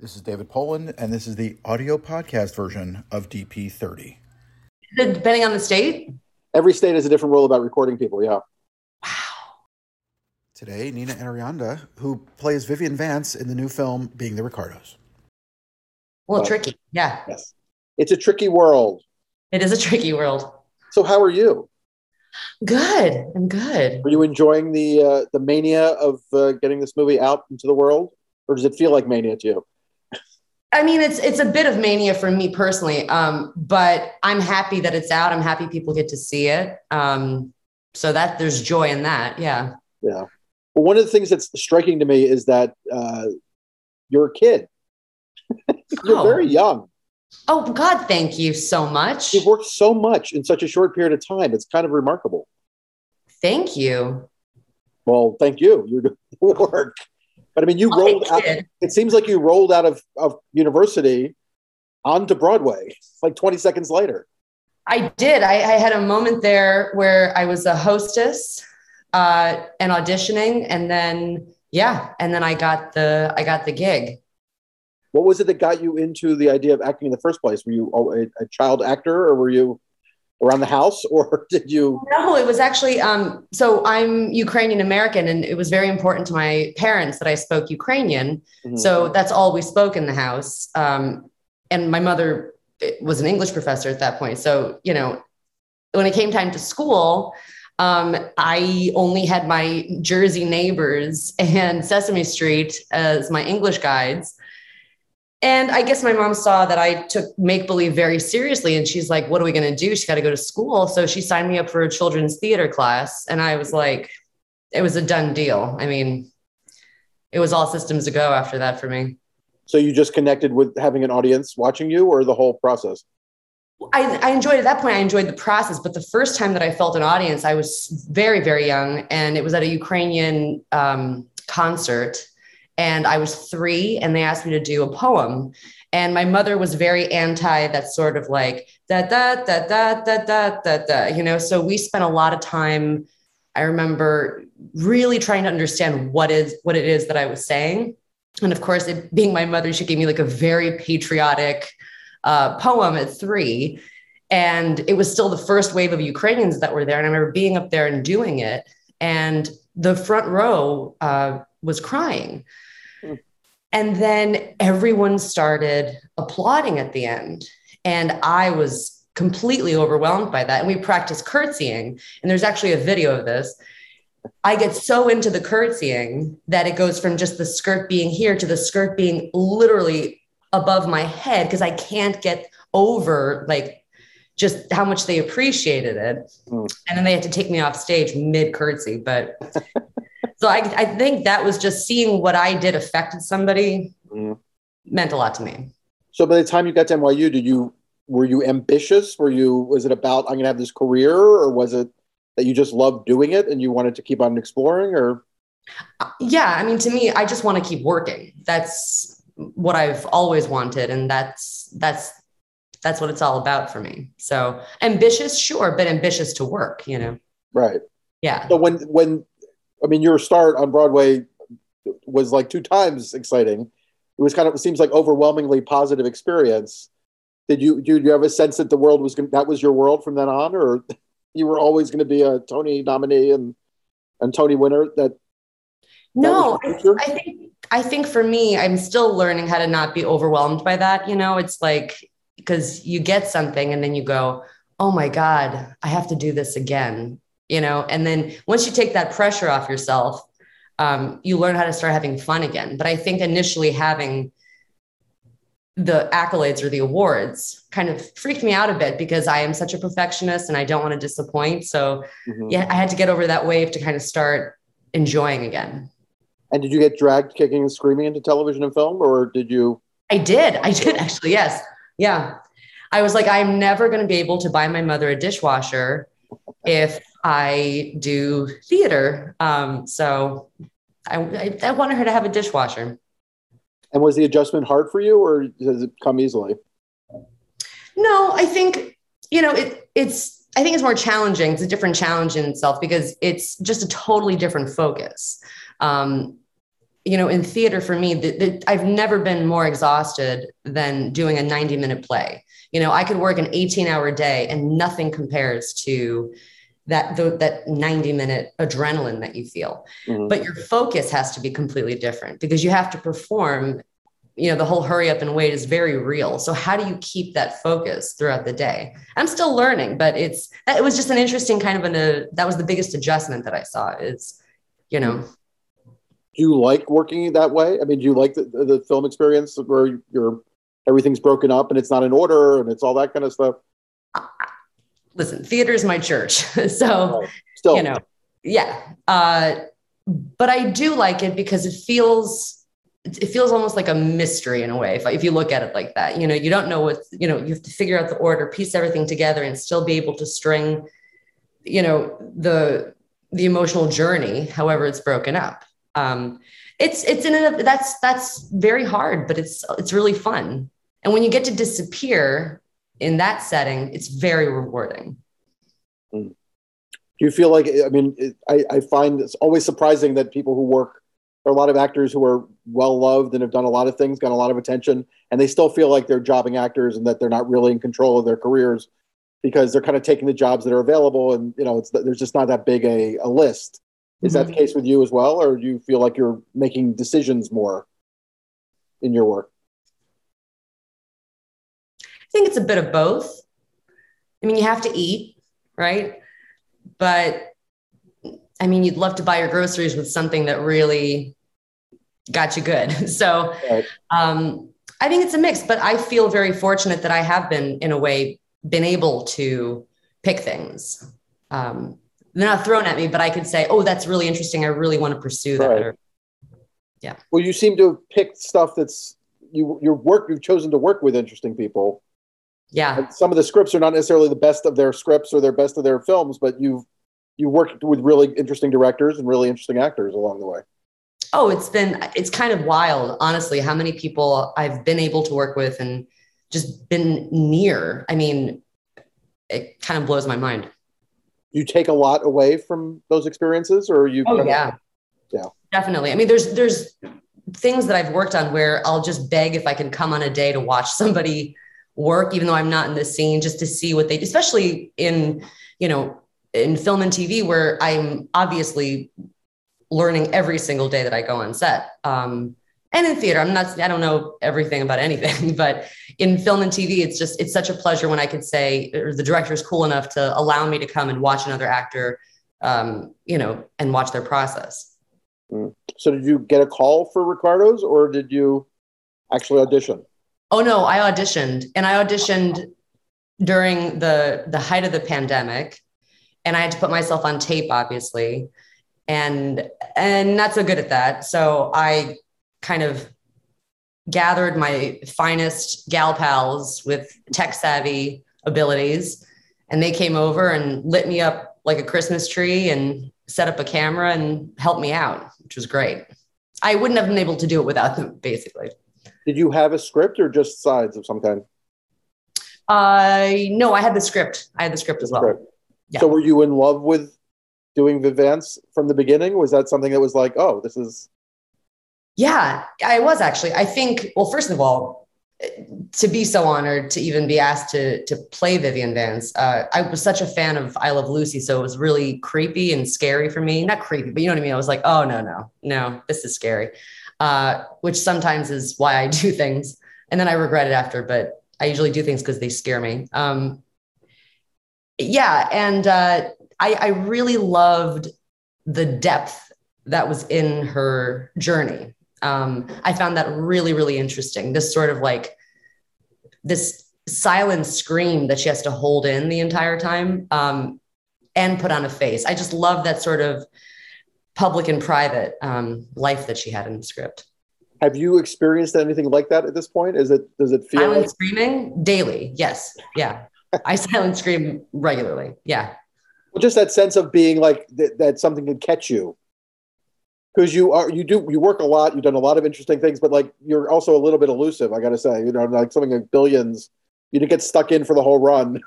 This is David Poland, and this is the audio podcast version of DP30. Depending on the state? Every state has a different rule about recording people, yeah. Wow. Today, Nina Arianda, who plays Vivian Vance in the new film Being the Ricardos. Well, Well- tricky. Yeah. Yes. It's a tricky world. It is a tricky world. So how are you? Good. I'm good. Are you enjoying the uh, the mania of uh, getting this movie out into the world, or does it feel like mania to you? I mean, it's it's a bit of mania for me personally, um, but I'm happy that it's out. I'm happy people get to see it. Um, so that there's joy in that. Yeah. Yeah. Well, one of the things that's striking to me is that uh, you're a kid. you're Oh. very young. Oh God, thank you so much. You've worked so much in such a short period of time. It's kind of remarkable. Thank you. Well, thank you. You're doing the work. But I mean, you Oh, rolled out. It seems like you rolled out of, of university onto Broadway like 20 seconds later. I did. I, I had a moment there where I was a hostess uh, and auditioning, and then yeah, and then I got the I got the gig. What was it that got you into the idea of acting in the first place? Were you a, a child actor, or were you around the house, or did you? No, it was actually um, so I'm Ukrainian American, and it was very important to my parents that I spoke Ukrainian. Mhm. So that's all we spoke in the house. Um, and my mother was an English professor at that point. So, you know, when it came time to school, um, I only had my Jersey neighbors and Sesame Street as my English guides. And I guess my mom saw that I took make believe very seriously. And she's like, What are we going to do? She's got to go to school. So she signed me up for a children's theater class. And I was like, It was a done deal. I mean, it was all systems to go after that for me. so you just connected with having an audience watching you, or the whole process? I, I enjoyed at that point, I enjoyed the process. But the first time that I felt an audience, I was very, very young. And it was at a Ukrainian um, concert. And I was three, and they asked me to do a poem. And my mother was very anti that sort of like da da da da da da da da, you know. So we spent a lot of time. I remember really trying to understand what is what it is that I was saying. And of course, it being my mother, she gave me like a very patriotic uh, poem at three. And it was still the first wave of Ukrainians that were there. And I remember being up there and doing it. And the front row uh, was crying. And then everyone started applauding at the end. And I was completely overwhelmed by that. And we practiced curtsying. And there's actually a video of this. I get so into the curtsying that it goes from just the skirt being here to the skirt being literally above my head because I can't get over like just how much they appreciated it. Mm. And then they had to take me off stage mid curtsy. But so I, I think that was just seeing what I did affected somebody Mm. meant a lot to me. So by the time you got to NYU, did you were you ambitious? Were you was it about I'm going to have this career, or was it that you just loved doing it and you wanted to keep on exploring? Or Yeah, I mean, to me, I just want to keep working. That's what I've always wanted, and that's that's that's what it's all about for me. So ambitious, sure, but ambitious to work. You know, right? yeah. So when when I mean your start on Broadway was like two times exciting. It was kind of it seems like overwhelmingly positive experience. Did you did you have a sense that the world was gonna, that was your world from then on, or you were always going to be a Tony nominee and and Tony winner? That No, That I. I think I think for me, I'm still learning how to not be overwhelmed by that. You know, it's like because you get something and then you go, "Oh my god, I have to do this again." You know, and then once you take that pressure off yourself, um, you learn how to start having fun again. But I think initially having the accolades or the awards kind of freaked me out a bit because I am such a perfectionist and I don't want to disappoint. So Mhm. yeah, I had to get over that wave to kind of start enjoying again. And did you get dragged kicking and screaming into television and film, or did you? I did. I did actually. Yes. Yeah. I was like, I'm never going to be able to buy my mother a dishwasher if I do theater. Um, so I, I, I wanted her to have a dishwasher. And was the adjustment hard for you, or does it come easily? No, I think, you know, it, it's, I think it's more challenging. It's a different challenge in itself because it's just a totally different focus. Um, you know, in theater for me, the, the, I've never been more exhausted than doing a 90 minute play. You know, I could work an 18 hour day and nothing compares to that the, that 90 minute adrenaline that you feel. Mm-hmm. But your focus has to be completely different because you have to perform. You know, the whole hurry up and wait is very real. So how do you keep that focus throughout the day? I'm still learning, but it's it was just an interesting kind of an a, that was the biggest adjustment that I saw is, you know, do you like working that way? I mean, do you like the, the film experience where you're everything's broken up and it's not in order and it's all that kind of stuff? Listen, theater is my church, so right. Still. you know, yeah. Uh, but I do like it because it feels it feels almost like a mystery in a way if, if you look at it like that you know you don't know what you know you have to figure out the order piece everything together and still be able to string you know the the emotional journey however it's broken up um, it's it's in a that's that's very hard, but it's it's really fun. And when you get to disappear in that setting, it's very rewarding. Hmm. Do you feel like I mean it, I, I find it's always surprising that people who work are a lot of actors who are well loved and have done a lot of things, got a lot of attention, and they still feel like they're jobbing actors and that they're not really in control of their careers because they're kind of taking the jobs that are available, and you know, it's there's just not that big a, a list. Is that the mm-hmm. case with you as well, or do you feel like you're making decisions more in your work? I think it's a bit of both. I mean, you have to eat, right? But I mean, you'd love to buy your groceries with something that really got you good. So um, I think it's a mix, but I feel very fortunate that I have been, in a way, been able to pick things. Um, they're not thrown at me, but I could say, oh, that's really interesting. I really want to pursue that. Right. Or, yeah. Well, you seem to have picked stuff that's you your work. You've chosen to work with interesting people. Yeah. And some of the scripts are not necessarily the best of their scripts or their best of their films, but you've you worked with really interesting directors and really interesting actors along the way. Oh, it's been it's kind of wild, honestly, how many people I've been able to work with and just been near. I mean, it kind of blows my mind you take a lot away from those experiences or you oh, yeah yeah definitely i mean there's there's things that i've worked on where i'll just beg if i can come on a day to watch somebody work even though i'm not in the scene just to see what they especially in you know in film and tv where i'm obviously learning every single day that i go on set. Um, and in theater i'm not i don't know everything about anything but in film and tv it's just it's such a pleasure when i could say or the director is cool enough to allow me to come and watch another actor um, you know and watch their process. Mm. so did you get a call for ricardos or did you actually audition oh no i auditioned and i auditioned during the the height of the pandemic and i had to put myself on tape obviously and and not so good at that so i kind of gathered my finest gal pals with tech savvy abilities and they came over and lit me up like a christmas tree and set up a camera and helped me out which was great. I wouldn't have been able to do it without them basically did you have a script or just sides of some kind uh no i had the script i had the script as well yeah. so were you in love with doing Viv Vance from the beginning was that something that was like oh this is yeah, I was actually. I think, well, first of all, to be so honored to even be asked to to play Vivian Vance. Uh, I was such a fan of I Love Lucy, so it was really creepy and scary for me. Not creepy, but you know what I mean. I was like, oh no, no, no, this is scary. Uh, which sometimes is why I do things, and then I regret it after. But I usually do things because they scare me. Um, yeah, and uh, I, I really loved the depth that was in her journey um, I found that really, really interesting. This sort of like this silent scream that she has to hold in the entire time um, and put on a face. I just love that sort of public and private um, life that she had in the script. Have you experienced anything like that at this point? Is it does it feel silent like- screaming daily? Yes, yeah. I silent scream regularly. Yeah. Well, just that sense of being like th- that something could catch you because you are you do you work a lot you've done a lot of interesting things but like you're also a little bit elusive i gotta say you know like something like billions you didn't get stuck in for the whole run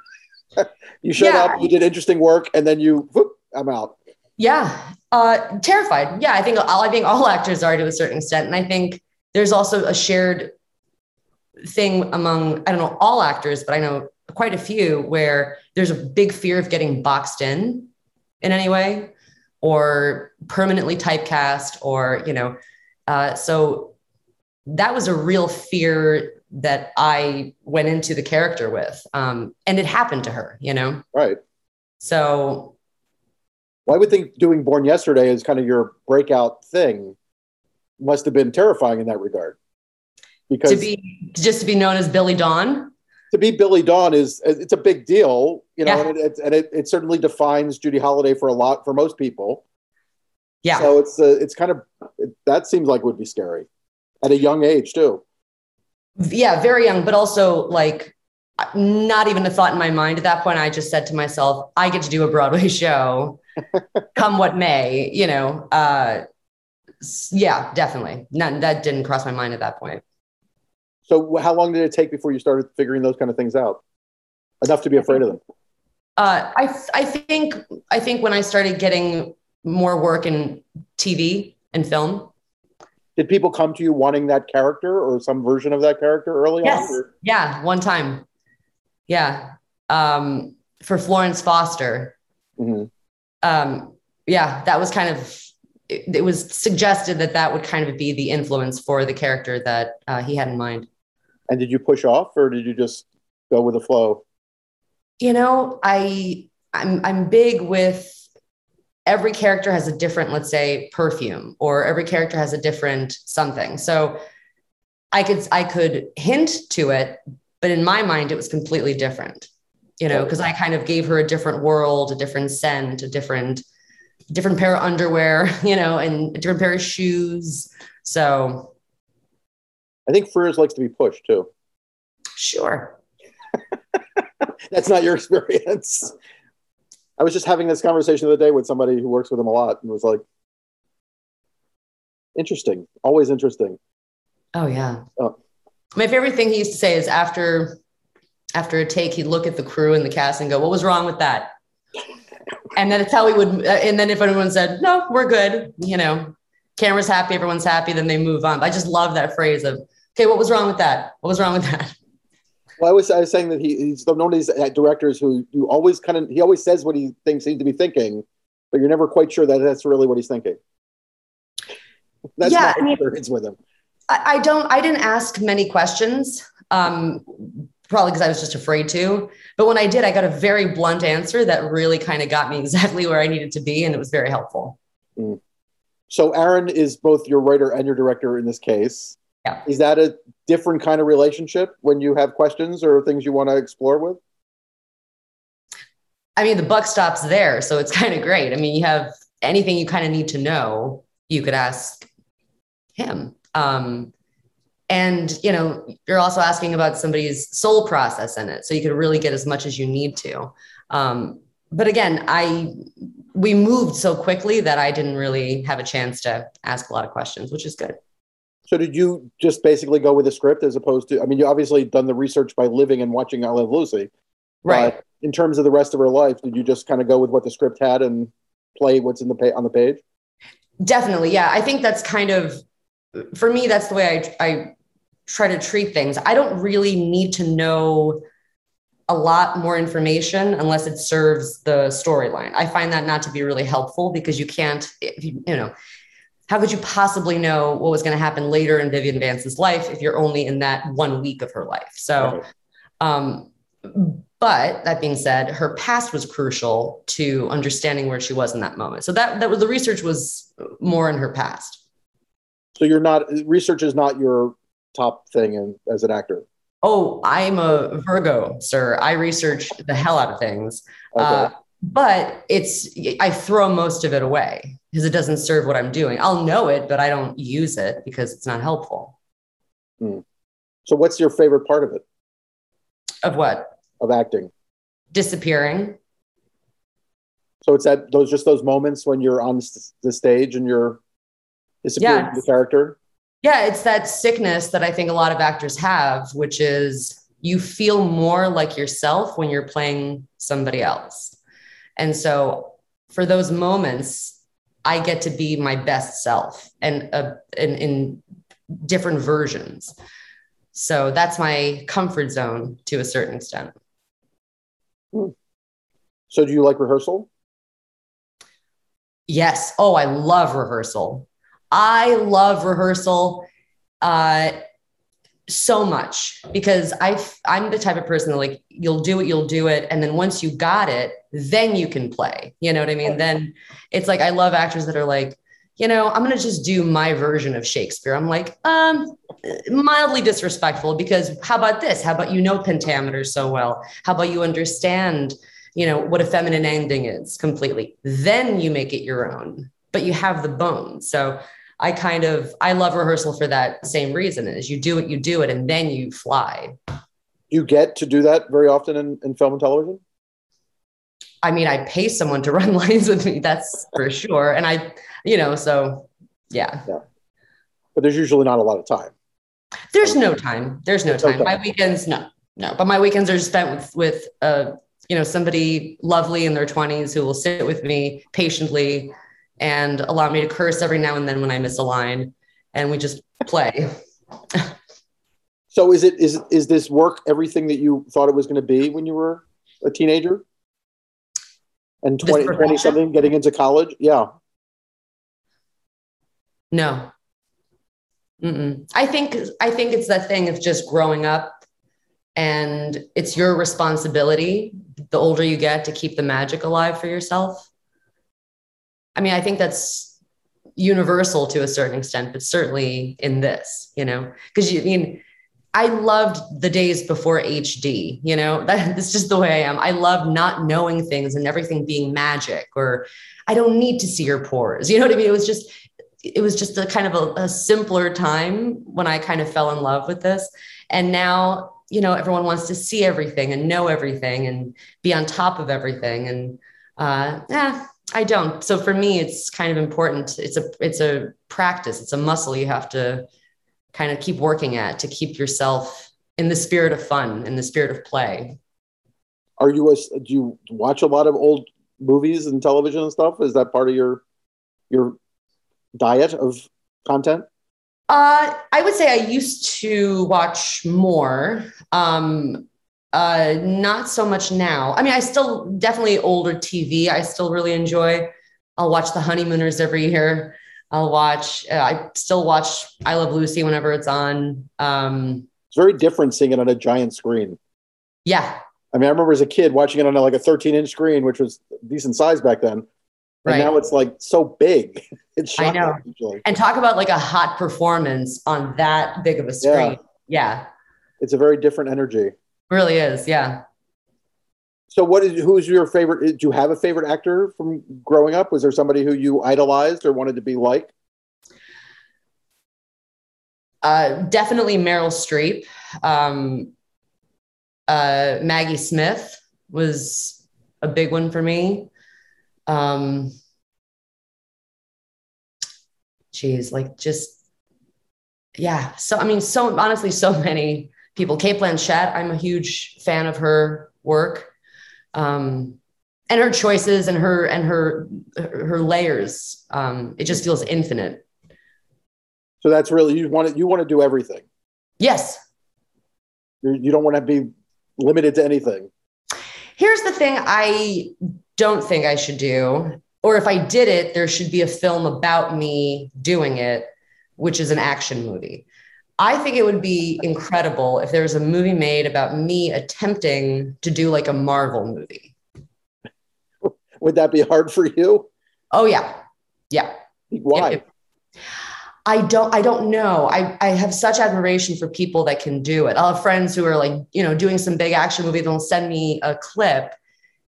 you showed yeah. up you did interesting work and then you whoop, i'm out yeah Uh, terrified. Yeah, I think all I think all actors are to a certain extent, and I think there's also a shared thing among I don't know all actors, but I know quite a few where there's a big fear of getting boxed in in any way or permanently typecast or you know uh, so that was a real fear that i went into the character with um, and it happened to her you know Right. so Well, I would think doing Born Yesterday is kind of your breakout thing. Must have been terrifying in that regard. Because to be just to be known as billie dawn to be Billie Dawn is it's a big deal, you know, Yeah. and, it, and it, it certainly defines Judy Holliday for a lot for most people. yeah So it's uh, it's kind of it, that seems like would be scary at a young age too. yeah very young but also like not even a thought in my mind at that point i just said to myself i get to do a broadway show come what may you know uh yeah definitely None, that didn't cross my mind at that point So how long did it take before you started figuring those kind of things out? Enough to be afraid of them. uh i i think i think when i started getting more work in tv and film Did people come to you wanting that character or some version of that character early Yes. on? or- yeah one time yeah um for florence foster Mhm. um, yeah, that was kind of it, it was suggested that that would kind of be the influence for the character that uh, he had in mind. And did you push off or did you just go with the flow? You know, I I'm I'm big with every character has a different, let's say, perfume, or every character has a different something. So I could I could hint to it, but in my mind, it was completely different. You know, because I kind of gave her a different world, a different scent, a different different pair of underwear, you know, and a different pair of shoes. So I think Frears likes to be pushed too. sure. That's not your experience. I was just having this conversation the other day with somebody who works with him a lot and was like, interesting, always interesting. Oh yeah. Oh. My favorite thing he used to say is after after a take, he'd look at the crew and the cast and go, "What was wrong with that?" And then it's how he would. uh, And then if anyone said, "No, we're good," you know, camera's happy, everyone's happy, then they move on. I just love that phrase of, "Okay, what was wrong with that? What was wrong with that?" Well, I was, I was saying that he, he's one of these uh, directors who you always kind of, he always says what he thinks he's to be thinking, but you're never quite sure that that's really what he's thinking. That's Yeah, my I mean- experience with him. I, I don't. I didn't ask many questions. Um, probably because I was just afraid to. But when I did, I got a very blunt answer that really kind of got me exactly where I needed to be, and it was very helpful. So Aaron is both your writer and your director in this case. Yeah. Is that a different kind of relationship when you have questions or things you want to explore with? I mean, the buck stops there. So it's kind of great. I mean, you have anything you kind of need to know, you could ask him. Um, and, you know, you're also asking about somebody's sole process in it. So you could really get as much as you need to. Um, but again, I, we moved so quickly that I didn't really have a chance to ask a lot of questions, which is good. So did you just basically go with the script as opposed to, I mean, you obviously done the research by living and watching I Love Lucy. Right. But in terms of the rest of her life, did you just kind of go with what the script had and play what's in the pa- on the page? Definitely. Yeah. I think that's kind of, for me, that's the way I, I try to treat things. I don't really need to know a lot more information unless it serves the storyline. I find that not to be really helpful because you can't, if you, you know, how could you possibly know what was going to happen later in Vivian Vance's life if you're only in that one week of her life? So, um, but that being said, her past was crucial to understanding where she was in that moment. So that that was the research was more in her past. So you're not, research is not your top thing in, as an actor. Oh, I'm a Virgo, sir. I research the hell out of things. Okay. Uh, but it's I throw most of it away because it doesn't serve what I'm doing. I'll know it, but I don't use it because it's not helpful. so what's your favorite part of it, Of what? of acting? Disappearing. So it's that those just those moments when you're on the stage and you're disappearing Yeah. the character. Yeah, it's that sickness that I think a lot of actors have, which is you feel more like yourself when you're playing somebody else. And so for those moments, I get to be my best self and uh, in, in different versions. So that's my comfort zone to a certain extent. So do you like rehearsal? Yes. Oh, I love rehearsal. I love rehearsal uh, so much because I I'm the type of person that like you'll do it, you'll do it, and then once you got it, then you can play. You know what I mean? Then it's like I love actors that are like, you know, I'm gonna just do my version of Shakespeare. I'm like, um, mildly disrespectful because how about this? How about you know pentameter so well? How about you understand, you know, what a feminine ending is completely? Then you make it your own, but you have the bones. So I kind of I love rehearsal for that same reason is you do it, you do it, and then you fly. You get to do that very often in, in film and television? I mean, I pay someone to run lines with me, that's for sure. And I, you know, so yeah. Yeah. But there's usually not a lot of time. There's no time. There's no time. My weekends, no, no. But my weekends are spent with with uh, you know, somebody lovely in their 20s who will sit with me patiently and allow me to curse every now and then when I miss a line, and we just play. so is it is is this work everything that you thought it was going to be when you were a teenager? And 20, 20 something getting into college? Yeah. No. Mm-mm. I think I think it's that thing of just growing up, and it's your responsibility. The older you get, to keep the magic alive for yourself. I mean, I think that's universal to a certain extent, but certainly in this, you know, because you I mean, I loved the days before HD, you know, that, that's just the way I am. I love not knowing things and everything being magic, or I don't need to see your pores. You know what I mean? It was just, it was just a kind of a, a simpler time when I kind of fell in love with this. And now, you know, everyone wants to see everything and know everything and be on top of everything. And uh, yeah, I don't. So for me, it's kind of important. It's a it's a practice. It's a muscle you have to kind of keep working at to keep yourself in the spirit of fun, in the spirit of play. Are you a, do you watch a lot of old movies and television and stuff? Is that part of your your diet of content? Uh, I would say I used to watch more. Um, uh, not so much now. I mean, I still definitely older TV. I still really enjoy. I'll watch The Honeymooners every year. I'll watch. Uh, I still watch I Love Lucy whenever it's on. Um, it's very different seeing it on a giant screen. Yeah. I mean, I remember as a kid watching it on a, like a 13 inch screen, which was decent size back then. And right. now it's like so big. It's I know. Usually. And talk about like a hot performance on that big of a screen. Yeah. yeah. It's a very different energy really is. Yeah. So, what is who's your favorite? Do you have a favorite actor from growing up? Was there somebody who you idolized or wanted to be like? Uh, definitely Meryl Streep. Um, uh, Maggie Smith was a big one for me. Um, geez, like just yeah. So I mean, so honestly, so many people. Cate Blanchett, I'm a huge fan of her work. Um, and her choices and her and her her layers. Um, it just feels infinite. So that's really you want to you want to do everything. Yes. You do not want to be limited to anything. Here's the thing: I don't think I should do, or if I did it, there should be a film about me doing it, which is an action movie. I think it would be incredible if there was a movie made about me attempting to do like a Marvel movie. Would that be hard for you? Oh yeah. Yeah. Why? I don't I don't know. I, I have such admiration for people that can do it. I'll have friends who are like, you know, doing some big action movie, they'll send me a clip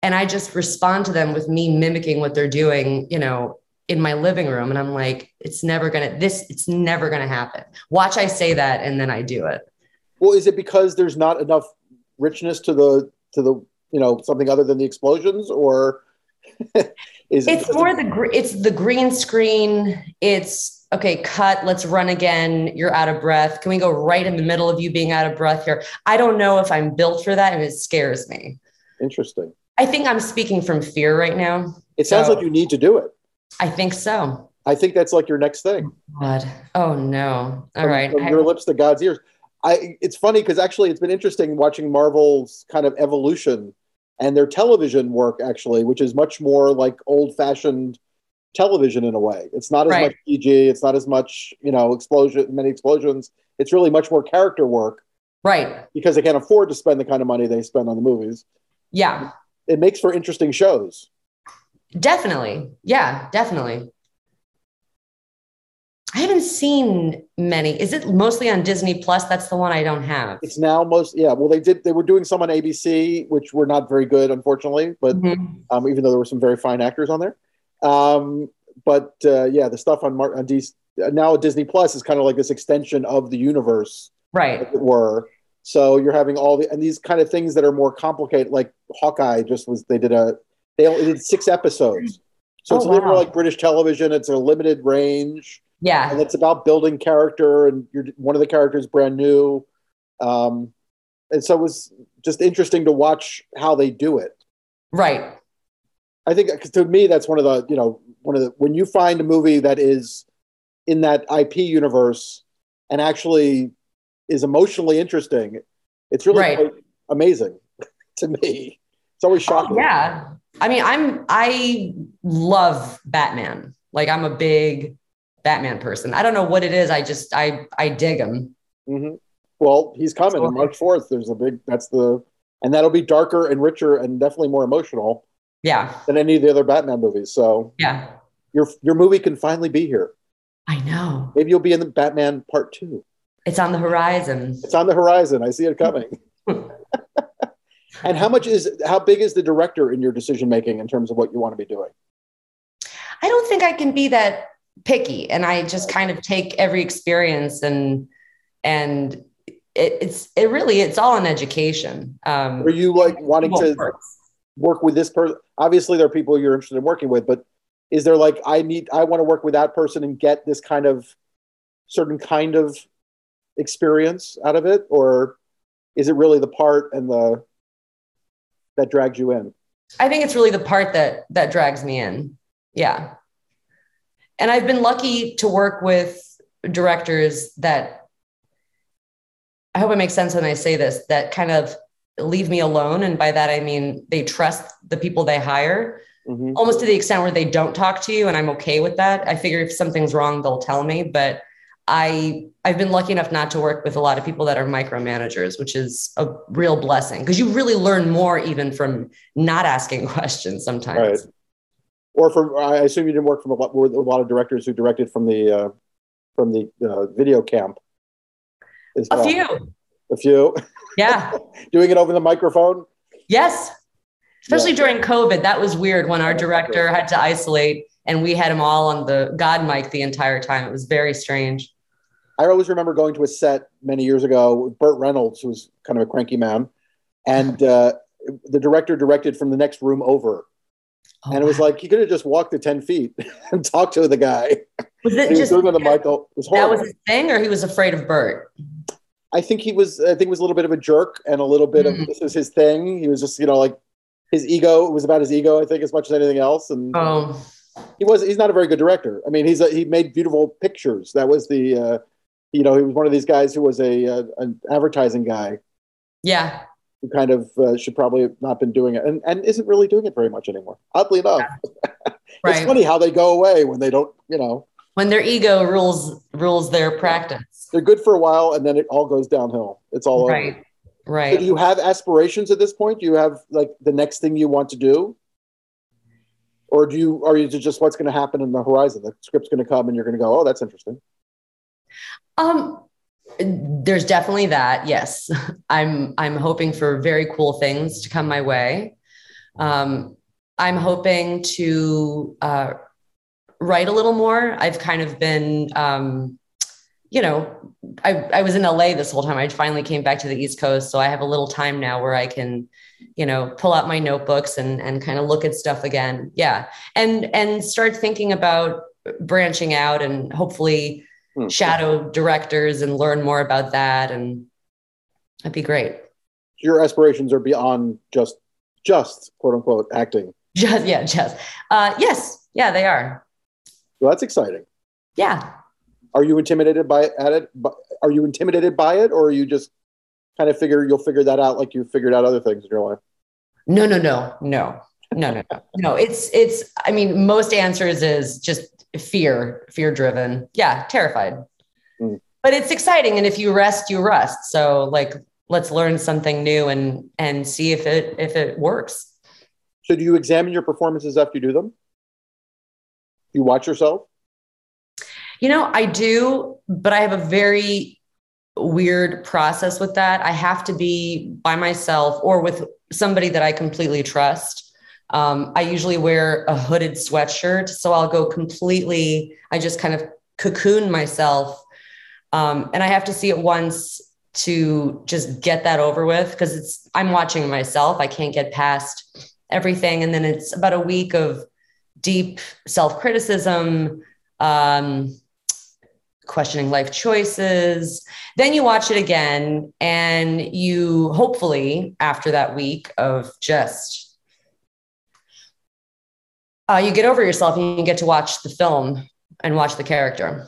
and I just respond to them with me mimicking what they're doing, you know, in my living room and i'm like it's never gonna this it's never gonna happen. Watch i say that and then i do it. Well is it because there's not enough richness to the to the you know something other than the explosions or is it's it more the it's the green screen. It's okay cut let's run again. You're out of breath. Can we go right in the middle of you being out of breath here? I don't know if i'm built for that and it scares me. Interesting. I think i'm speaking from fear right now. It sounds so. like you need to do it I think so. I think that's like your next thing. God. Oh no. All from, right. from I- your lips to God's ears. I it's funny because actually it's been interesting watching Marvel's kind of evolution and their television work actually, which is much more like old fashioned television in a way. It's not as Right. much PG. It's not as much you know explosion, many explosions. It's really much more character work right. because they can't afford to spend the kind of money they spend on the movies. Yeah. It makes for interesting shows. Definitely. Yeah, definitely. I haven't seen many. Is it mostly on Disney Plus? That's the one I don't have. It's now most yeah. Well, they did they were doing some on ABC, which were not very good, unfortunately, but. Mhm. um, even though there were some very fine actors on there. Um, but uh, yeah, the stuff on, Mar- on D- now Disney Plus is kind of like this extension of the universe, Right. as it were. So you're having all the and these kind of things that are more complicated, like Hawkeye. Just was they did a they only did six episodes, so Oh, it's a little more like British television. It's a limited range, Yeah. and it's about building character. And you're one of the characters brand new, um, and so it was just interesting to watch how they do it. Right. I think 'cause to me that's one of the you know one of the when you find a movie that is in that IP universe and actually is emotionally interesting, it's really Right. amazing to me. It's always shocking. Oh, yeah. I mean, I'm I love Batman. Like I'm a big Batman person. I don't know what it is. I just I I dig him. Mhm. Well, he's coming on March fourth. There's a big that's the and that'll be darker and richer and definitely more emotional Yeah. than any of the other Batman movies. So Yeah. your your movie can finally be here. I know. Maybe you'll be in the Batman Part Two. It's on the horizon. It's on the horizon. I see it coming. and how much is how big is the director in your decision making in terms of what you want to be doing? I don't think I can be that picky and I just kind of take every experience and and it, it's it really it's all an education. Um Are you like wanting to first. work with this person? Obviously, there are people you're interested in working with, but is there like I need I want to work with that person and get this kind of certain kind of experience out of it, or is it really the part and the that drags you in? I think it's really the part that that drags me in. Yeah. And I've been lucky to work with directors that I hope it makes sense when I say this that kind of leave me alone and by that I mean they trust the people they hire Mhm. almost to the extent where they don't talk to you and I'm okay with that. I figure if something's wrong they'll tell me, but I I've been lucky enough not to work with a lot of people that are micromanagers, which is a real blessing because you really learn more even from not asking questions sometimes. Right. Or from I assume you didn't work from a lot, with a lot of directors who directed from the uh, from the uh, video camp. A few. a few, Yeah. doing it over the microphone. yes. Especially Yeah. during COVID. That was weird when our director had to isolate and we had him all on the God mic the entire time. It was very strange. I always remember going to a set many years ago with Burt Reynolds, who was kind of a cranky man, and uh, the director directed from the next room over, Oh, and it was wow. like he could have just walked the ten feet and talked to the guy. was it He was just doing the mic. It was that was his thing or he was afraid of Burt? I think he was. I think he was a little bit of a jerk and a little bit Mm. of this is his thing. He was just you know like his ego. It was about his ego, I think, as much as anything else. And Oh, he was. He's not a very good director. I mean, he's a, he made beautiful pictures. That was the. Uh, you know, he was one of these guys who was a uh, an advertising guy yeah. who kind of uh, should probably have not been doing it and, and isn't really doing it very much anymore. Oddly enough, it's Right. funny how they go away when they don't. You know, When their ego rules rules their practice. they're good for a while and then it all goes downhill. It's all right. over. Right. So do you have aspirations at this point? Do you have like the next thing you want to do? Or do you are you just what's going to happen in the horizon? The script's going to come and you're going to go, "Oh, that's interesting." Um, there's definitely that. Yes, I'm. I'm hoping for very cool things to come my way. Um, I'm hoping to uh, write a little more. I've kind of been, um, you know, I, I was in LA this whole time. I finally came back to the East Coast, so I have a little time now where I can, you know, pull out my notebooks and and kind of look at stuff again. Yeah, and and start thinking about branching out and hopefully Hmm. shadow directors and learn more about that and that'd be great Your aspirations are beyond just just quote unquote acting. just yeah just uh yes yeah they are So that's exciting. Yeah. Are you intimidated by it? At it? Are you intimidated by it, or are you just kind of figure you'll figure that out like you figured out other things in your life? No, no, no, no, no, no, no. No, it's it's. I mean, most answers is just fear, fear driven. Yeah, terrified. Mm. But it's exciting, and if you rest, you rust. So like, let's learn something new and and see if it if it works. So do you examine your performances after you do them? You watch yourself? You know, I do, but I have a very weird process with that. I have to be by myself or with somebody that I completely trust. Um, I usually wear a hooded sweatshirt, so I'll go completely, I just kind of cocoon myself. Um, and I have to see it once to just get that over with because it's, I'm watching myself. I can't get past everything. And then it's about a week of deep self criticism, um, questioning life choices. Then you watch it again, and you hopefully, after that week of just, uh, you get over yourself and you get to watch the film and watch the character.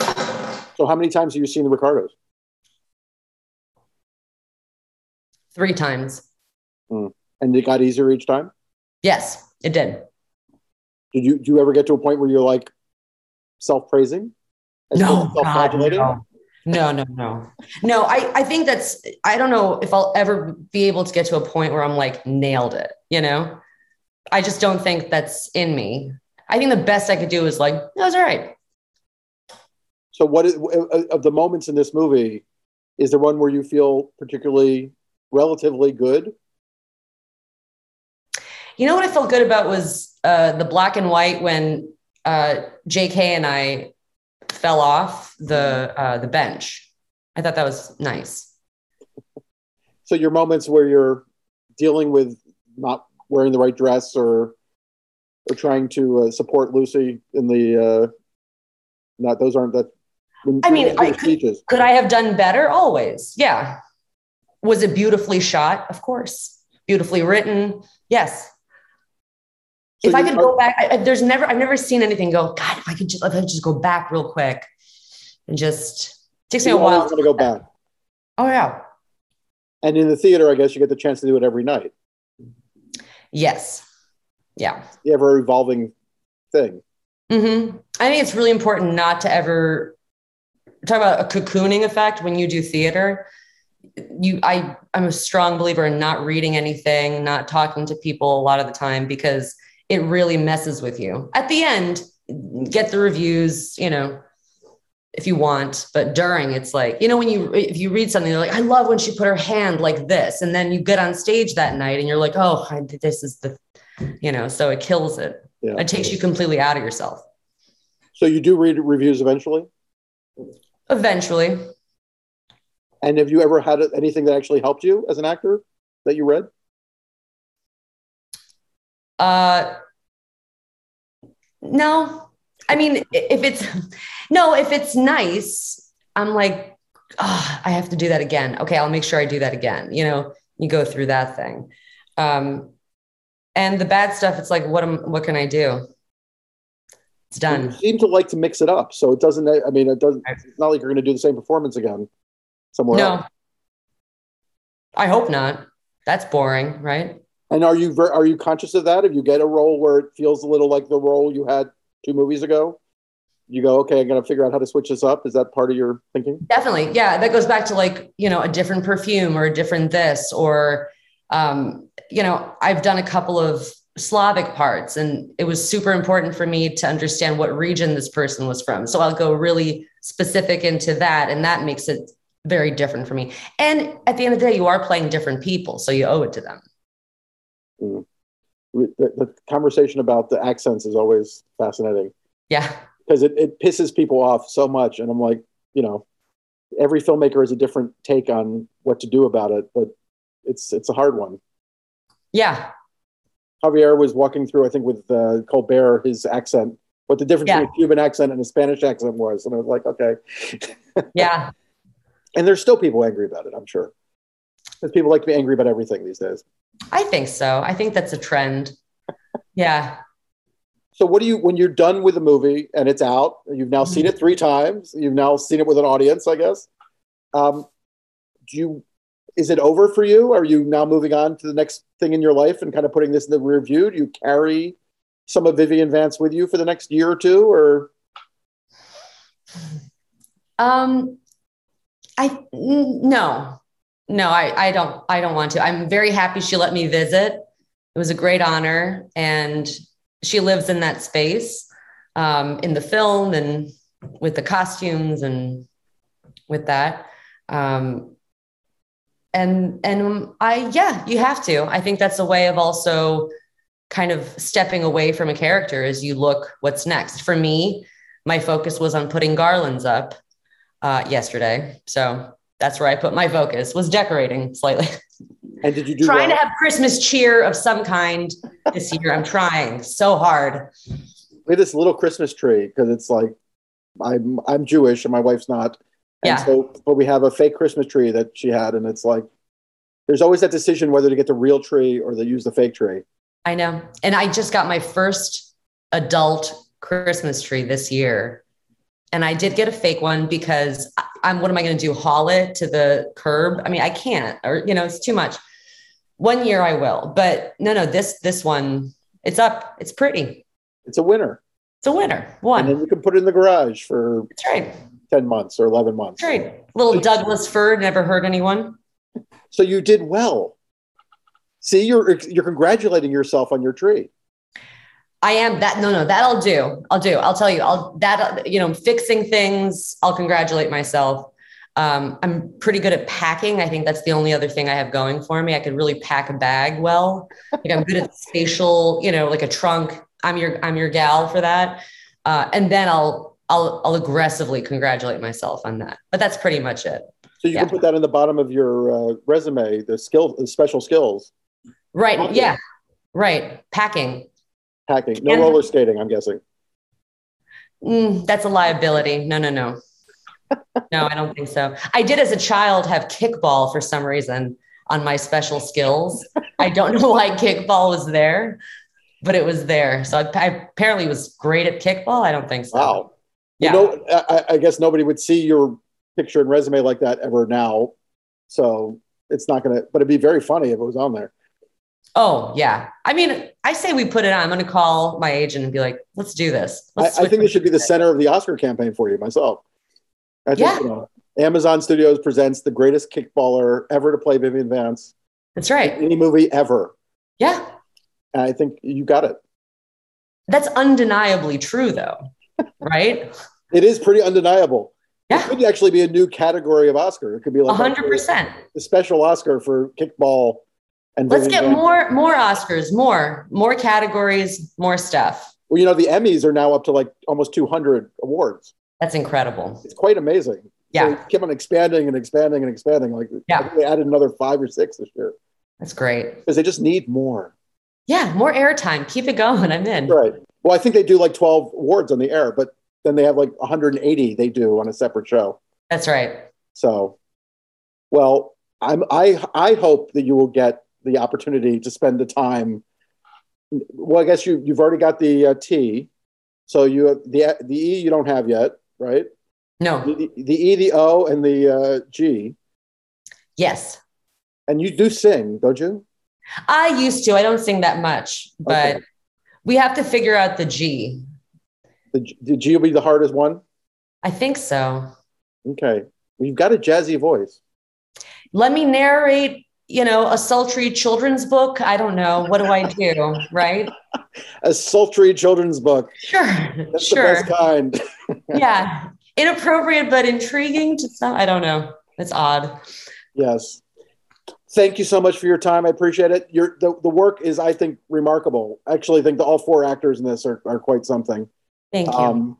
So how many times have you seen the Ricardos? Three times. Mm. And it got easier each time? Yes, it did. Did you do you ever get to a point where you're like self-praising? No, God, no. No, no, no. No, I, I think that's, I don't know if I'll ever be able to get to a point where I'm like, nailed it, you know? I just don't think that's in me. I think the best I could do is like, that was all right. So, what is of the moments in this movie? Is there one where you feel particularly relatively good? You know what I felt good about was uh, the black and white when uh, J.K. and I fell off the uh, the bench. I thought that was nice. So your moments where you're dealing with not wearing the right dress or or trying to uh, support Lucy in the uh, not those aren't that. I mean, I could, could I have done better? Always, yeah. Was it beautifully shot? Of course. Beautifully written? Yes. So if I could go back, I, there's never, I've never seen anything go, God, if I could just, if I could just go back real quick and just takes me a while. to go back. Oh yeah. And in the theater, I guess you get the chance to do it every night. Yes. Yeah. The ever evolving thing. Mm-hmm. I think it's really important not to ever talk about a cocooning effect when you do theater. You, I, I'm a strong believer in not reading anything, not talking to people a lot of the time because it really messes with you. At the end, get the reviews, you know, if you want, but during it's like, you know, when you if you read something, you're like, I love when she put her hand like this. And then you get on stage that night and you're like, oh, I, this is the, you know, so it kills it. Yeah. It takes you completely out of yourself. So you do read reviews eventually? Eventually. And have you ever had anything that actually helped you as an actor that you read? Uh, no, I mean, if it's no, if it's nice, I'm like, oh, I have to do that again. Okay, I'll make sure I do that again. You know, you go through that thing. Um, and the bad stuff, it's like, what am, what can I do? It's done. You seem to like to mix it up, so it doesn't. I mean, it doesn't. It's not like you're going to do the same performance again somewhere no. else. I hope not. That's boring, right? And are you ver- are you conscious of that? If you get a role where it feels a little like the role you had two movies ago, you go, okay, I got to figure out how to switch this up. Is that part of your thinking? Definitely, yeah. That goes back to like you know a different perfume or a different this or um, you know I've done a couple of Slavic parts, and it was super important for me to understand what region this person was from. So I'll go really specific into that, and that makes it very different for me. And at the end of the day, you are playing different people, so you owe it to them. Mm. The, the, conversation about the accents is always fascinating. Yeah. Because it, it pisses people off so much. And I'm like, you know, every filmmaker has a different take on what to do about it, but it's it's a hard one. Yeah. Javier was walking through, I think, with uh, Colbert, his accent, what the difference yeah. between a Cuban accent and a Spanish accent was. And I was like, okay. yeah. and there's still people angry about it, I'm sure. Because people like to be angry about everything these days. I think so. I think that's a trend. Yeah. So what do you when you're done with the movie and it's out? You've now seen it three times. You've now seen it with an audience, I guess. Um, do you? Is it over for you? Are you now moving on to the next thing in your life and kind of putting this in the rear view? Do you carry some of Vivian Vance with you for the next year or two, or? Um, I no, no, I I don't I don't want to. I'm very happy she let me visit. It was a great honor, and she lives in that space, um, in the film and with the costumes and with that. Um, and and I yeah, you have to. I think that's a way of also kind of stepping away from a character as you look what's next. For me, my focus was on putting garlands up uh, yesterday, so that's where I put my focus was decorating slightly. And did you do trying well? to have Christmas cheer of some kind this year. I'm trying so hard. We have this little Christmas tree because it's like I'm I'm Jewish and my wife's not. And Yeah. so but we have a fake Christmas tree that she had, and it's like there's always that decision whether to get the real tree or to use the fake tree. I know. And I just got my first adult Christmas tree this year. And I did get a fake one because I'm what am I going to do? Haul it to the curb? I mean, I can't, or you know, it's too much. One year I will, but no, no, this this one, it's up. It's pretty. It's a winner. It's a winner. One. And then you can put it in the garage for That's right. 10 months or 11 months. That's right. Little Douglas fir never hurt anyone. So you did well. See, you're you're congratulating yourself on your tree. I am that. No, no, that I'll do. I'll do. I'll tell you. I'll that you know fixing things. I'll congratulate myself. Um, I'm pretty good at packing. I think that's the only other thing I have going for me. I can really pack a bag well. Like I'm good at spatial. You know, like a trunk. I'm your I'm your gal for that. Uh, and then I'll I'll I'll aggressively congratulate myself on that. But that's pretty much it. So you Yeah. can put that in the bottom of your uh, resume, the skill, the special skills, Right. Yeah. Right. Packing. Packing. No And- roller skating, I'm guessing. Mm, that's a liability. No, no, no. No, I don't think so. I did as a child have kickball for some reason on my special skills. I don't know why kickball was there, but it was there. So I, I apparently was great at kickball. I don't think so. Wow. Yeah. You know, I, I guess nobody would see your picture and resume like that ever now. So it's not going to, but it'd be very funny if it was on there. Oh, yeah. I mean, I say we put it on. I'm going to call my agent and be like, let's do this. I, Let's I think it should be the center of the Oscar campaign for you myself. I think, Yeah. you know, Amazon Studios presents the greatest kickballer ever to play Vivian Vance That's right. any movie ever. Yeah. And I think you got it. That's undeniably true, though. Right? It is pretty undeniable. Yeah. It could actually be a new category of Oscar. It could be like hundred percent. the special Oscar for kickball and Let's get more more Oscars, more more categories, more stuff. Well, you know, the Emmys are now up to like almost 200 awards. That's incredible. It's quite amazing. Yeah. They keep on expanding and expanding and expanding. Like, Yeah. They added another five or six this year That's great. because they just need more. Yeah, more airtime. Keep it going. I'm in. Right. Well, I think they do like 12 awards on the air, but then they have like 180 they do on a separate show. That's right. So, well, I'm I I hope that you will get the opportunity to spend the time. Well, I guess you you've already got the uh, T, so you have the the E you don't have yet, right? No. The, the E, the O, and the uh, G, Yes. and you do sing, don't you? I used to. I don't sing that much, but Okay. we have to figure out the G. The, G- the G will be the hardest one. I think so. Okay, well, you've got a jazzy voice. Let me narrate, you know, a sultry children's book. I don't know. What do I do? Right? A sultry children's book. Sure. That's sure. the best kind. yeah. Inappropriate but intriguing to some. I don't know. It's odd. Yes. Thank you so much for your time. I appreciate it. Your the, the work is, I think, remarkable. I actually think the all four actors in this are, are quite something. Thank you. Um,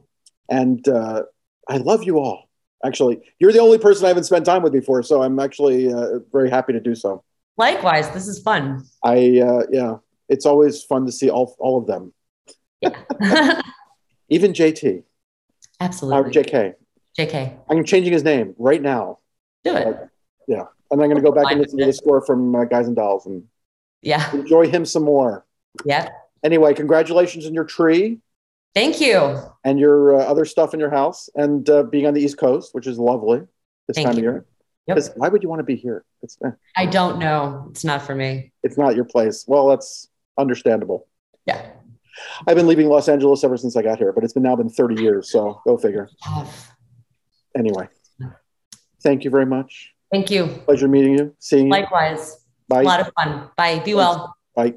and uh, I love you all. Actually, you're the only person I haven't spent time with before, so I'm actually uh, very happy to do so. Likewise, this is fun. I uh, yeah, it's always fun to see all all of them, Yeah. even JT or Absolutely. JK. JK. I'm changing his name right now, Do it. Yeah. And I'm going to go back and listen to the score from uh, Guys and Dolls and Yeah. enjoy him some more. Yeah. Anyway, congratulations on your tree. Thank you. and your uh, other stuff in your house and uh, being on the East Coast, which is lovely this Thank time you. of year. Yep. Why would you want to be here? It's eh, I don't know. It's not for me. it's not your place. Well, that's understandable. Yeah. I've been leaving Los Angeles ever since I got here, but it's been now been 30 years, so go figure. Anyway, thank you very much. Thank you. Pleasure meeting you, seeing you. Likewise. Bye. A lot of fun. Bye. Be well. Bye.